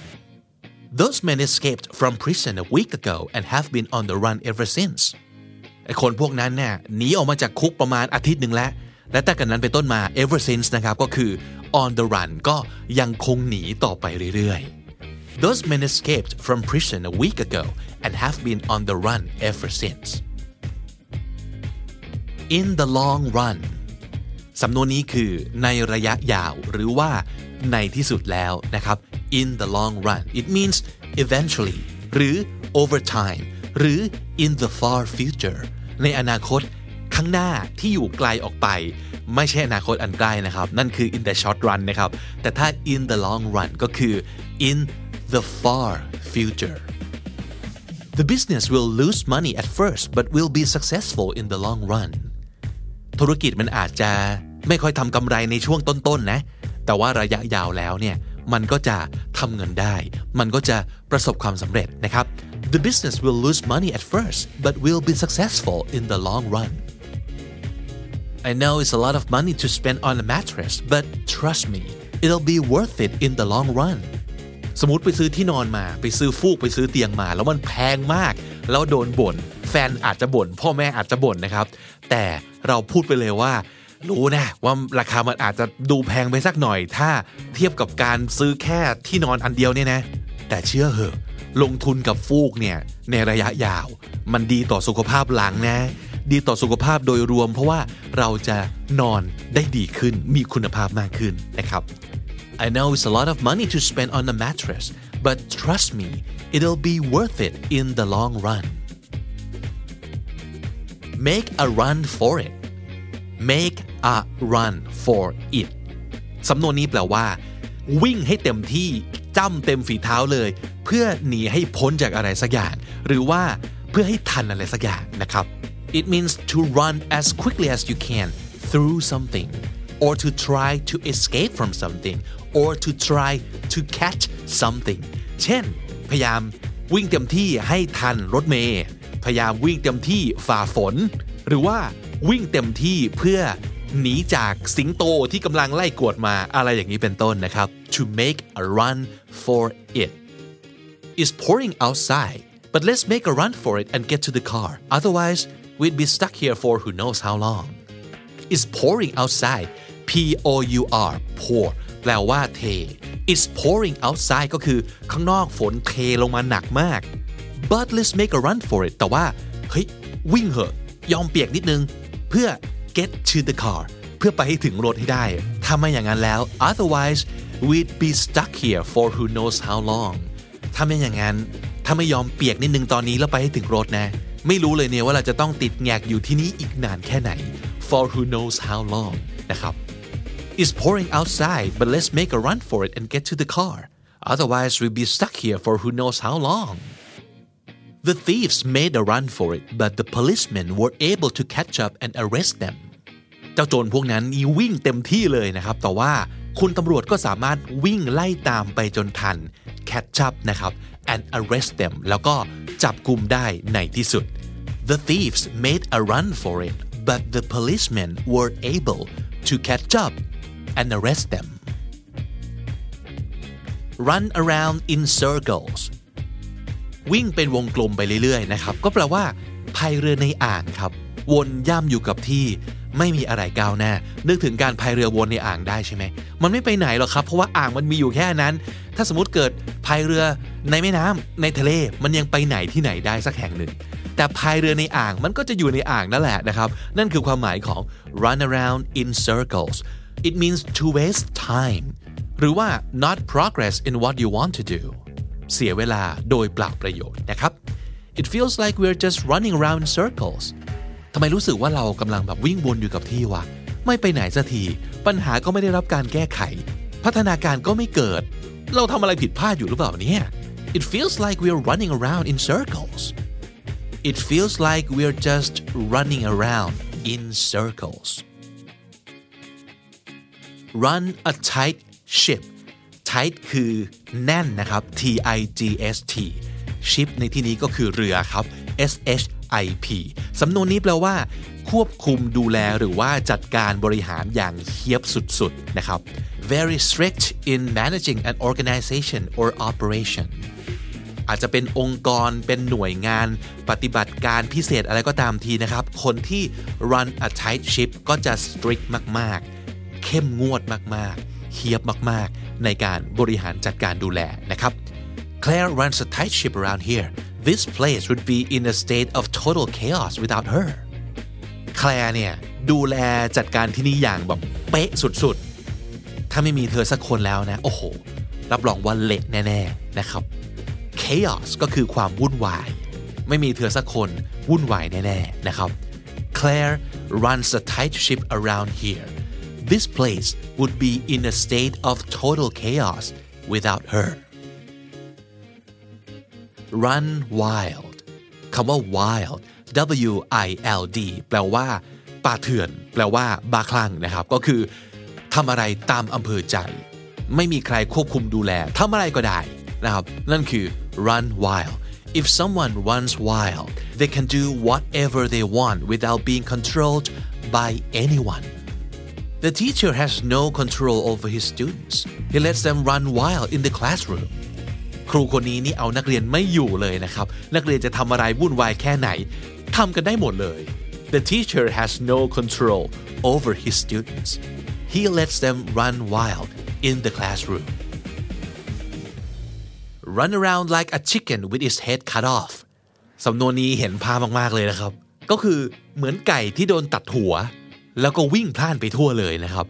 Those men escaped from prison a week ago and have been on the run ever since ไอคนพวกนั้นเนี่ยหนีออกมาจากคุกประมาณอาทิตย์หนึ่งแล้ว และตั้งแต่นั้นเป็นต้นมา ever since นะครับก็คือ on the run ก็ยังคงหนีต่อไปเรื่อยๆ Those men escaped from prison a week ago and have been on the run ever since in the long run สำนวนนี้คือในระยะยาวหรือว่าในที่สุดแล้วนะครับ in the long run it means eventually หรือ over time หรือ in the far future ในอนาคตข้างหน้าที่อยู่ไกลออกไป ไม่ใช่อนาคตอันใกล้นะครับ นั่นคือ in the short run นะครับ แต่ถ้า in the long run ก็คือ in the far future The business will lose money at first but will be successful in the long run ธุรกิจมันอาจจะไม่ค่อยทำกำไรในช่วงต้นๆนะ แต่ว่าระยะยาวแล้วเนี่ย มันก็จะทำเงินได้ มันก็จะประสบความสำเร็จนะครับ The business will lose money at first but will be successful in the long run I know it's a lot of money to spend on a mattress but trust me it'll be worth it in the long run สมมติไปซื้อที่นอนมา ไปซื้อฟูกไปซื้อเตียงมา แล้วมันแพงมาก แล้วโดนบ่น แฟนอาจจะบ่น พ่อแม่อาจจะบ่นนะครับ แต่เราพูดไปเลยว่า รู้นะว่าราคามันอาจจะดูแพงไปสักหน่อย ถ้าเทียบกับการซื้อแค่ที่นอนอันเดียวเนี่ยนะ แต่เชื่อเหอะ ลงทุนกับฟูกเนี่ยในระยะยาว มันดีต่อสุขภาพหลังนะดีต่อสุขภาพโดยรวม เพราะว่าเราจะนอนได้ดีขึ้นมีคุณภาพมากขึ้นนะครับ I know it's a lot of money to spend on a mattress but trust me it'll be worth it in the long run make a run for it make a run for it สำนวนนี้แปลว่า วิ่งให้เต็มที่จ้ำเต็มฝีเท้าเลย เพื่อหนีให้พ้นจากอะไรสักอย่าง หรือว่าเพื่อให้ทันอะไรสักอย่างนะครับ it means to run as quickly as you can through something or to try to escape from something or to try to catch something เช่น พยายามวิ่งเต็มที่ให้ทันรถเมย์พยายามวิ่งเต็มที่ฝ่าฝน หรือว่าวิ่งเต็มที่เพื่อหนีจากสิงโตที่กำลังไล่กวดมาอะไรอย่างนี้เป็นต้นนะครับ to make a run for it It's pouring outside but let's make a run for it and get to the car otherwise we'd be stuck here for who knows how long It's pouring outside P O U R pour แปลว่าเท It's pouring outside ก็คือข้างนอกฝนเทลงมาหนักมาก but let's make a run for it แต่ว่าเฮ้ยวิ่งเหอะ ยอมเปียกนิดนึง เพื่อ get to the car เพื่อไปให้ถึงรถให้ได้ถ้าไม่อย่างนั้นแล้ว otherwise we'd be stuck here for who knows how long ถ้าไม่อย่างนั้น ถ้าไม่ยอมเปียกนิดนึงตอนนี้แล้วไปให้ถึงรถนะ ไม่รู้เลยเนี่ยว่าเราจะต้องติดแงกอยู่ที่นี่อีกนานแค่ไหน for who knows how long นะครับ It's pouring outside but let's make a run for it and get to the car otherwise we'll be stuck here for who knows how long The thieves made a run for it but the policemen were able to catch up and arrest them เจ้าโจรพวกนั้นนี่วิ่งเต็มที่เลยนะครับ แต่ว่าคุณตำรวจก็สามารถวิ่งไล่ตามไปจนทัน แค catch up นะครับ and arrest them แล้วก็จับกุมได้ในที่สุด The thieves made a run for it but the policemen were able to catch up and arrest them run around in circles วิ่งเป็นวงกลมไปเรื่อยๆนะครับ ก็แปลว่าพายเรือในอ่างครับ วนย่ำอยู่กับที่ไม่มีอะไรก้าวหน้า นึกถึงการพายเรือวนในอ่างได้ใช่ไหม มันไม่ไปไหนหรอกครับ เพราะว่าอ่างมันมีอยู่แค่นั้น ถ้าสมมติเกิดพายเรือในแม่น้ำในทะเล มันยังไปไหนที่ไหนได้สักแห่งหนึ่ง แต่พายเรือในอ่างมันก็จะอยู่ในอ่างนั่นแหละนะครับ นั่นคือความหมายของ run around in circles it means to waste time หรือว่า not progress in what you want to do เสียเวลาโดยเปล่าประโยชน์นะครับ it feels like we're just running around in circles ทำไมรู้สึกว่าเรากำลังแบบวิ่งวนอยู่กับที่วะ ไม่ไปไหนสักที ปัญหาก็ไม่ได้รับการแก้ไข พัฒนาการก็ไม่เกิด เราทำอะไรผิดพลาดอยู่หรือเปล่าเนี่ย it feels like we're running around in circles it feels like we're just running around in circles run a tight ship tight คือแน่นนะครับ T I G S T ship ในที่นี้ก็คือเรือครับ S H I P สำนวนนี้แปลว่า ควบคุมดูแลหรือว่าจัดการบริหารอย่างเฮียบสุดๆนะครับ very strict in managing an organization or operation อาจจะเป็นองค์กรเป็นหน่วยงานปฏิบัติการพิเศษอะไรก็ตามทีนะครับ คนที่ run a tight ship ก็จะ strict มาก เข้มงวดมากๆเฮียบมากๆ ในการบริหารจัดการดูแลนะครับ Claire runs a tight ship around here this place would be in a state of total chaos without her แคลร์เนี่ยดูแลจัดการที่นี่อย่างแบบเป๊ะสุดๆ ถ้าไม่มีเธอสักคนแล้วนะ โอ้โห รับรองว่าเละแน่ๆนะครับ chaos ก็คือความวุ่นวาย ไม่มีเธอสักคนวุ่นวายแน่ๆนะครับ Claire runs a tight ship around here this place would be in a state of total chaos without her run wild คำว่า wild W I L D แปลว่าป่าเถื่อน แปลว่าบาคลั่งนะครับ ก็คือทำอะไรตามอำเภอใจ ไม่มีใครควบคุมดูแลทำอะไรก็ได้นะครับ นั่นคือ run wild if someone runs wild they can do whatever they want without being controlled by anyone The teacher has no control over his students. He lets them run wild in the classroom. ครูคนนี้นี่เอานักเรียนไม่อยู่เลยนะครับ นักเรียนจะทำอะไรวุ่นวายแค่ไหนทำกันได้หมดเลย The teacher has no control over his students. He lets them run wild in the classroom. Run around like a chicken with its head cut off. สำนวนนี้เห็นภาพมากๆเลยนะครับ ก็คือเหมือนไก่ที่โดนตัดหัว แล้วก็วิ่งพล่านไปทั่วเลยนะครับ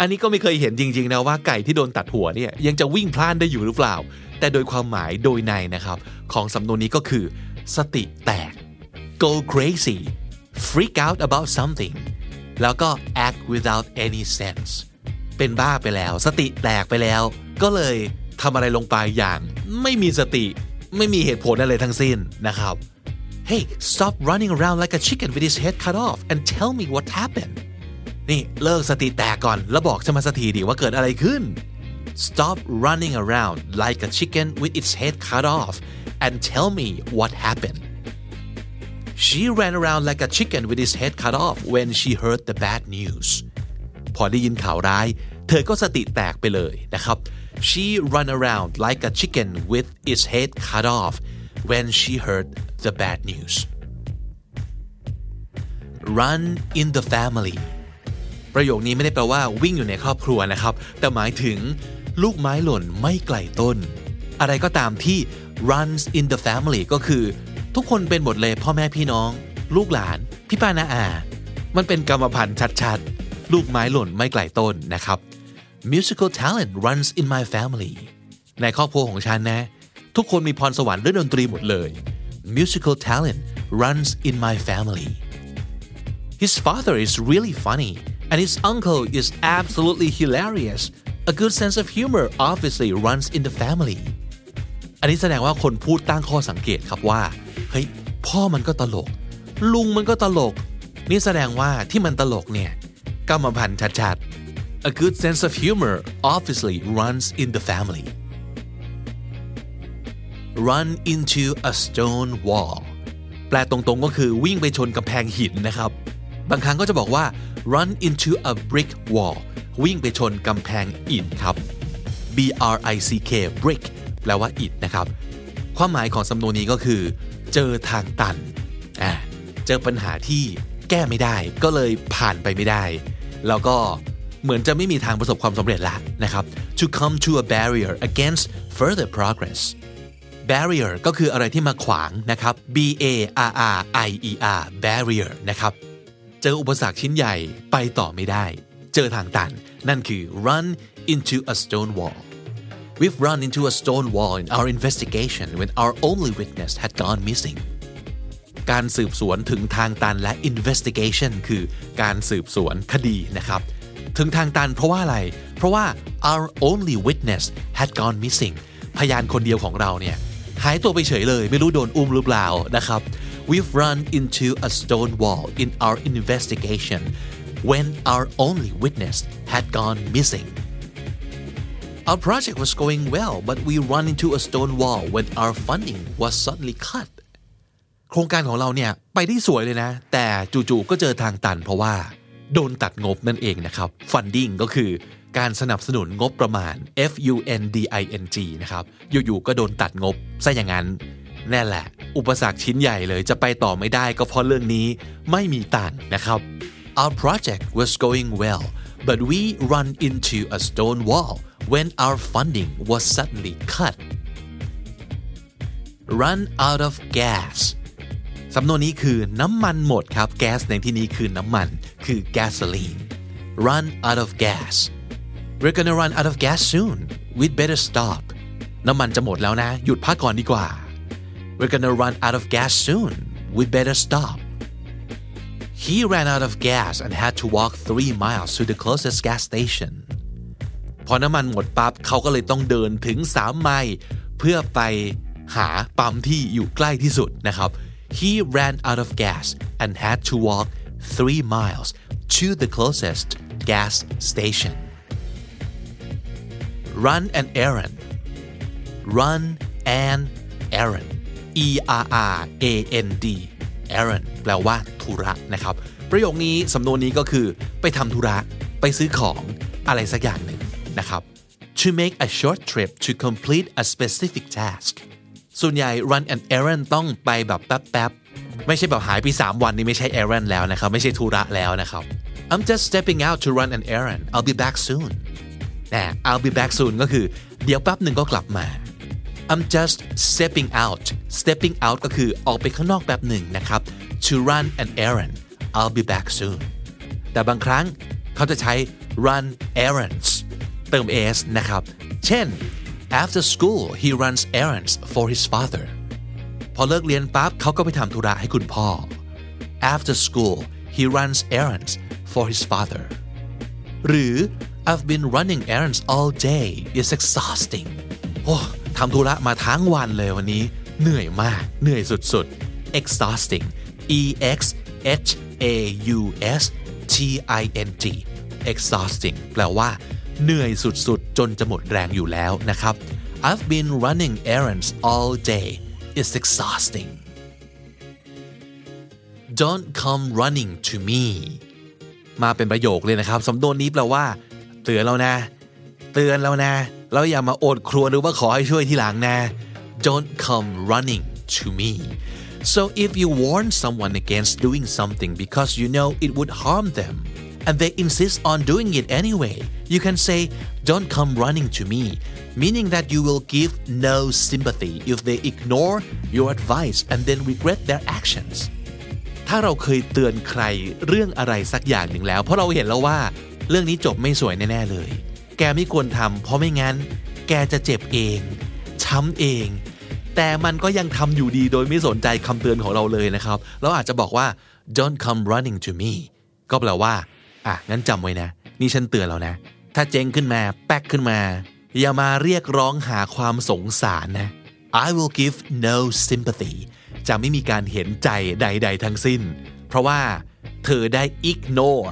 อันนี้ก็ไม่เคยเห็นจริงๆนะว่าไก่ที่โดนตัดหัวเนี่ยยังจะวิ่งพล่านได้อยู่หรือเปล่า แต่โดยความหมายโดยในนะครับ ของสำนวนนี้ก็คือ สติแตก go crazy freak out about something แล้วก็ act without any sense เป็นบ้าไปแล้ว สติแตกไปแล้ว ก็เลยทำอะไรลงไปอย่าง ไม่มีสติ ไม่มีเหตุผลอะไรทั้งสิ้นนะครับ Hey stop running around like a chicken with his head cut off and tell me what happened นี่เลิกสติแตกก่อน แล้วบอกฉันมาสักทีดิว่าเกิดอะไรขึ้น Stop running around like a chicken with its head cut off and tell me what happened She ran around like a chicken with its head cut off when she heard the bad news พอได้ยินข่าวร้าย เธอก็สติแตกไปเลยนะครับ She ran around like a chicken with its head cut off when she heard the bad news Run in the family ประโยคนี้ไม่ได้แปลว่าวิ่งอยู่ในครอบครัวนะครับ แต่หมายถึงลูกไม้หล่นไม่ไกลต้น อะไรก็ตามที่ runs in the family ก็คือ ทุกคนเป็นหมดเลยพ่อแม่พี่น้อง ลูกหลาน พี่ป้านาอา มันเป็นกรรมพันธุ์ชัดๆ ลูกไม้หล่นไม่ไกลต้นนะครับ musical talent runs in my family ในครอบครัวของฉันนะ ทุกคนมีพรสวรรค์เรื่องดนตรีหมดเลย musical talent runs in my family His father is really funny and his uncle is absolutely hilarious a good sense of humor obviously runs in the family อันนี้แสดงว่าคนพูดตั้งข้อสังเกตครับว่า เฮ้ย พ่อมันก็ตลก ลุงมันก็ตลก นี่แสดงว่าที่มันตลกเนี่ยกรรมพันธุ์ชัดๆ A good sense of humor obviously runs in the family run into a stone wall แปลตรงๆก็คือวิ่งไปชนกำแพงหินนะครับ บางครั้งก็จะบอกว่า run into a brick wall วิ่งไปชนกำแพงอิฐครับ B R I C K brick แปลว่าอิฐนะครับ ความหมายของสำนวนนี้ก็คือ เจอทางตันอ่าเจอปัญหาที่แก้ไม่ได้ ก็เลยผ่านไปไม่ได้ แล้วก็เหมือนจะไม่มีทางประสบความสำเร็จละนะครับ to come to a barrier against further progress barrier ก็คืออะไรที่มาขวางนะครับ B A R R I E R barrier นะครับ เจออุปสรรคชิ้นใหญ่ไปต่อไม่ได้ เจอทางตัน นั่นคือ run into a stone wall We've run into a stone wall in our investigation when our only witness had gone missing การสืบสวนถึงทางตันและ investigation คือการสืบสวนคดีนะครับ ถึงทางตันเพราะว่าอะไร เพราะว่า our only witness had gone missing พยานคนเดียวของเราเนี่ยหายตัวไปเฉยเลย ไม่รู้โดนอุ้มหรือเปล่านะครับ We've run into a stone wall in our investigation when our only witness had gone missing Our project was going well, but we run into a stone wall when our funding was suddenly cut. โครงการของเราเนี่ยไปได้สวยเลยนะ แต่จู่ๆก็เจอทางตันเพราะว่า โดนตัดงบนั่นเองนะครับ funding ก็คือการสนับสนุนงบประมาณ F U N D I N G นะครับ อยู่ๆก็โดนตัดงบซะอย่างนั้น นั่นแหละ อุปสรรคชิ้นใหญ่เลยจะไปต่อไม่ได้ก็เพราะเรื่องนี้ไม่มีตังนะครับ Our project was going well but we run into a stone wall when our funding was suddenly cut run out of gas สำนวนนี้คือน้ำมันหมดครับ แก๊สในที่นี้คือน้ำมันคือ gasoline run out of gas we're gonna run out of gas soon we'd better stop น้ำมันจะหมดแล้วนะ หยุดพักก่อนดีกว่า we're gonna run out of gas soon we'd better stop He ran out of gas and had to walk three miles to the closest gas station พอน้ำมันหมดปั๊บเขาก็เลยต้องเดินถึง 3 ไมล์เพื่อไปหาปั๊มที่อยู่ใกล้ที่สุดนะครับ He ran out of gas and had to walk three miles to the closest gas station Run an errand Run an errand E R R A N D errand แปลว่าธุระนะครับ ประโยคนี้สำนวนนี้ก็คือ ไปทำธุระ ไปซื้อของอะไรสักอย่างหนึ่งนะครับ to make a short trip to complete a specific task ส่วนใหญ่ run an errand ต้องไปแบบแป๊บๆ ไม่ใช่แบบหายไป 3 วันนี่ไม่ใช่ errand แล้วนะครับ ไม่ใช่ธุระแล้วนะครับ I'm just stepping out to run an errand I'll be back soon นะ I'll be back soon ก็คือ เดี๋ยวแป๊บหนึ่งก็กลับมา I'm just stepping out stepping out ก็คือออกไปข้างนอกแบบหนึ่งนะครับ to run an errand I'll be back soon แต่บางครั้งเขาจะใช้ run errands เติม s นะครับ เช่น after school he runs errands for his father พอเลิกเรียนปั๊บเขาก็ไปทำธุระให้คุณพ่อ after school he runs errands for his father หรือ I've been running errands all day it's exhausting โอ้ ทำธุระมาทั้งวันเลยวันนี้ เหนื่อยมาก เหนื่อยสุดๆ exhausting e x h a u s t i n g exhausting แปลว่า เหนื่อยสุดๆ จนจะหมดแรงอยู่แล้วนะครับ I've been running errands all day it's exhausting don't come running to me มาเป็นประโยคเลยนะครับ สำนวนนี้แปลว่า เตือนแล้วนะ เตือนแล้วนะ แล้วอย่ามาโอดครัวหรือว่าขอให้ช่วยทีหลังนะ don't come running to me so if you warn someone against doing something because you know it would harm them and they insist on doing it anyway you can say don't come running to me meaning that you will give no sympathy if they ignore your advice and then regret their actions ถ้าเราเคยเตือนใครเรื่องอะไรสักอย่างหนึ่งแล้ว เพราะเราเห็นแล้วว่าเรื่องนี้จบไม่สวยแน่ ๆ เลย แกไม่ควรทำเพราะไม่งั้น แกจะเจ็บเอง ช้ำเอง แต่มันก็ยังทำอยู่ดีโดยไม่สนใจคำเตือนของเราเลยนะครับ เราอาจจะบอกว่า don't come running to me ก็แปลว่า อะ งั้นจำไว้นะ นี่ฉันเตือนแล้วนะ ถ้าเจ๊งขึ้นมา แป๊กขึ้นมา อย่ามาเรียกร้องหาความสงสารนะ I will give no sympathy จะไม่มีการเห็นใจใด ๆ ทั้งสิ้น เพราะว่าเธอได้ ignore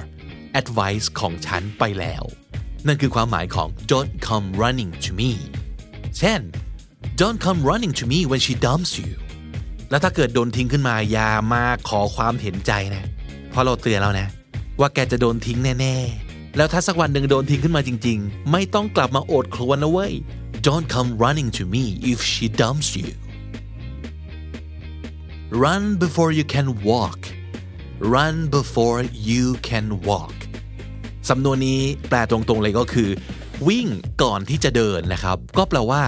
advice ของฉันไปแล้ว นั่นคือความหมายของ don't come running to me เช่น don't come running to me when she dumps you แล้วถ้าเกิดโดนทิ้งขึ้นมาอย่ามาขอความเห็นใจนะ เพราะเราเตือนแล้วนะ ว่าแกจะโดนทิ้งแน่ๆ แล้วถ้าสักวันหนึ่งโดนทิ้งขึ้นมาจริง ๆ ไม่ต้องกลับมาโอดครวญนะเว้ย don't come running to me if she dumps you run before you can walk run before you can walk สำนวนนี้แปลตรงๆเลยก็คือ วิ่งก่อนที่จะเดินนะครับ ก็แปลว่า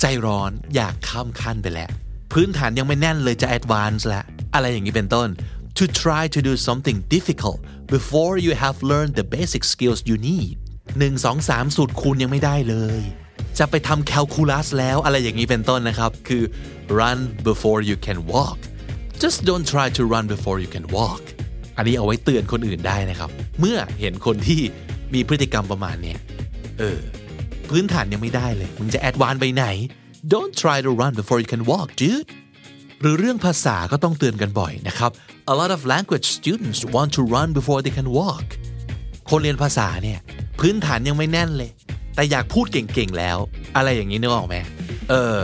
ใจร้อนอยากข้ามขั้นไปแล้ว พื้นฐานยังไม่แน่นเลยจะ advance แล้วอะไรอย่างนี้เป็นต้น to try to do something difficult before you have learned the basic skills you need 1 2 3 สูตรคูณยังไม่ได้เลย จะไปทำ calculus แล้วอะไรอย่างนี้เป็นต้นนะครับ คือ run before you can walk just don't try to run before you can walk อันนี้เอาไว้เตือนคนอื่นได้นะครับ เมื่อเห็นคนที่มีพฤติกรรมประมาณเนี้ยเออ พื้นฐานยังไม่ได้เลย มึงจะแอดวานไปไหน don't try to run before you can walk dude หรือเรื่องภาษาก็ต้องเตือนกันบ่อยนะครับ a lot of language students want to run before they can walk คนเรียนภาษาเนี่ย พื้นฐานยังไม่แน่นเลย แต่อยากพูดเก่งๆแล้ว อะไรอย่างนี้นึกออกไหมเออ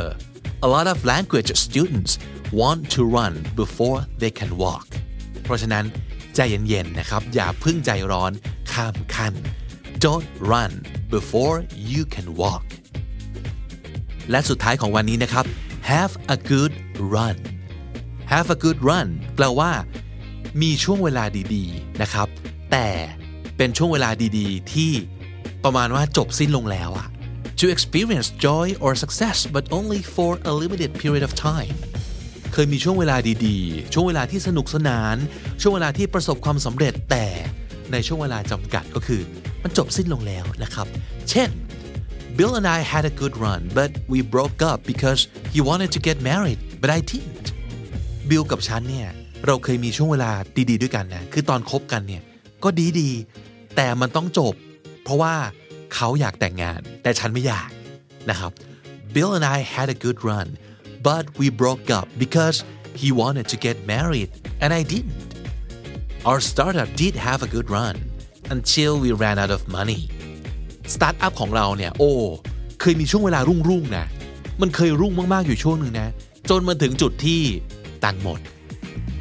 a lot of language students want to run before they can walk เพราะฉะนั้น ใจเย็นๆนะครับ อย่าพึ่งใจร้อนข้ามขั้น don't run before you can walk และสุดท้ายของวันนี้นะครับ have a good run have a good run แปลว่า มีช่วงเวลาดีๆนะครับ แต่เป็นช่วงเวลาดีๆ ที่ประมาณว่าจบสิ้นลงแล้วอะ to experience joy or success but only for a limited period of time เคยมีช่วงเวลาดีๆ ช่วงเวลาที่สนุกสนาน ช่วงเวลาที่ประสบความสำเร็จแต่ในช่วงเวลาจำกัดก็คือมันจบสิ้นลงแล้วนะครับ เช่น Bill and I had a good run but we broke up because he wanted to get married but I didn't บิลกับฉันเนี่ยเราเคยมีช่วงเวลาดีๆ ด้วยกันนะคือตอนคบกันเนี่ยก็ดีๆ แต่มันต้องจบ เพราะว่าเขาอยากแต่งงาน แต่ฉันไม่อยากนะครับ Bill and I had a good run but we broke up because he wanted to get married and I didn't Our startup did have a good run until we ran out of money สตาร์ทอัพของเราเนี่ยโอ้เคยมีช่วงเวลารุ่งๆนะมันเคยรุ่งมาก ๆ อยู่ช่วงหนึ่งนะ จนมาถึงจุดที่ตังหมด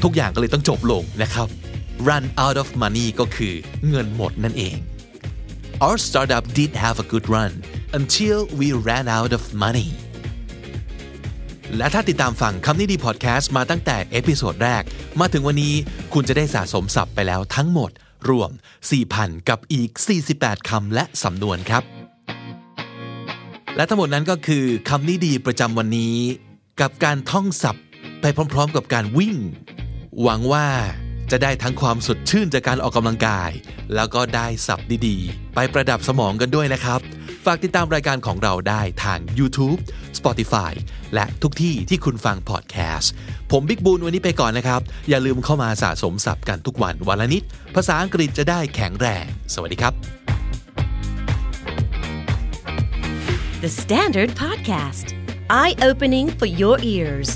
ทุกอย่างก็เลยต้องจบลงนะครับ run out of money ก็คือเงินหมดนั่นเอง Our startup did have a good run until we ran out of money และถ้าติดตามฟังคำนี้ดีพอดแคสต์มาตั้งแต่ episode แรก มาถึงวันนี้คุณจะได้สะสมศัพท์ไปแล้วทั้งหมด รวม 4,000 กับอีก 48 คำและสำนวนครับ และทั้งหมดนั้นก็คือคำนี้ดีประจำวันนี้ กับการท่องศัพท์ไปพร้อม ๆ กับการวิ่ง หวังว่าจะได้ทั้งความสดชื่นจากการออกกำลังกาย แล้วก็ได้ศัพท์ดีๆ ไปประดับสมองกันด้วยนะครับ ฝากติดตามรายการของเราได้ทาง YouTube Spotify และทุกที่ที่คุณฟังพอดแคสต์ ผมบิ๊กบูลวันนี้ไปก่อนนะครับ อย่าลืมเข้ามาสะสมศัพท์กันทุกวันวันละนิด ภาษาอังกฤษจะได้แข็งแรง สวัสดีครับ The Standard Podcast, eye opening for your ears.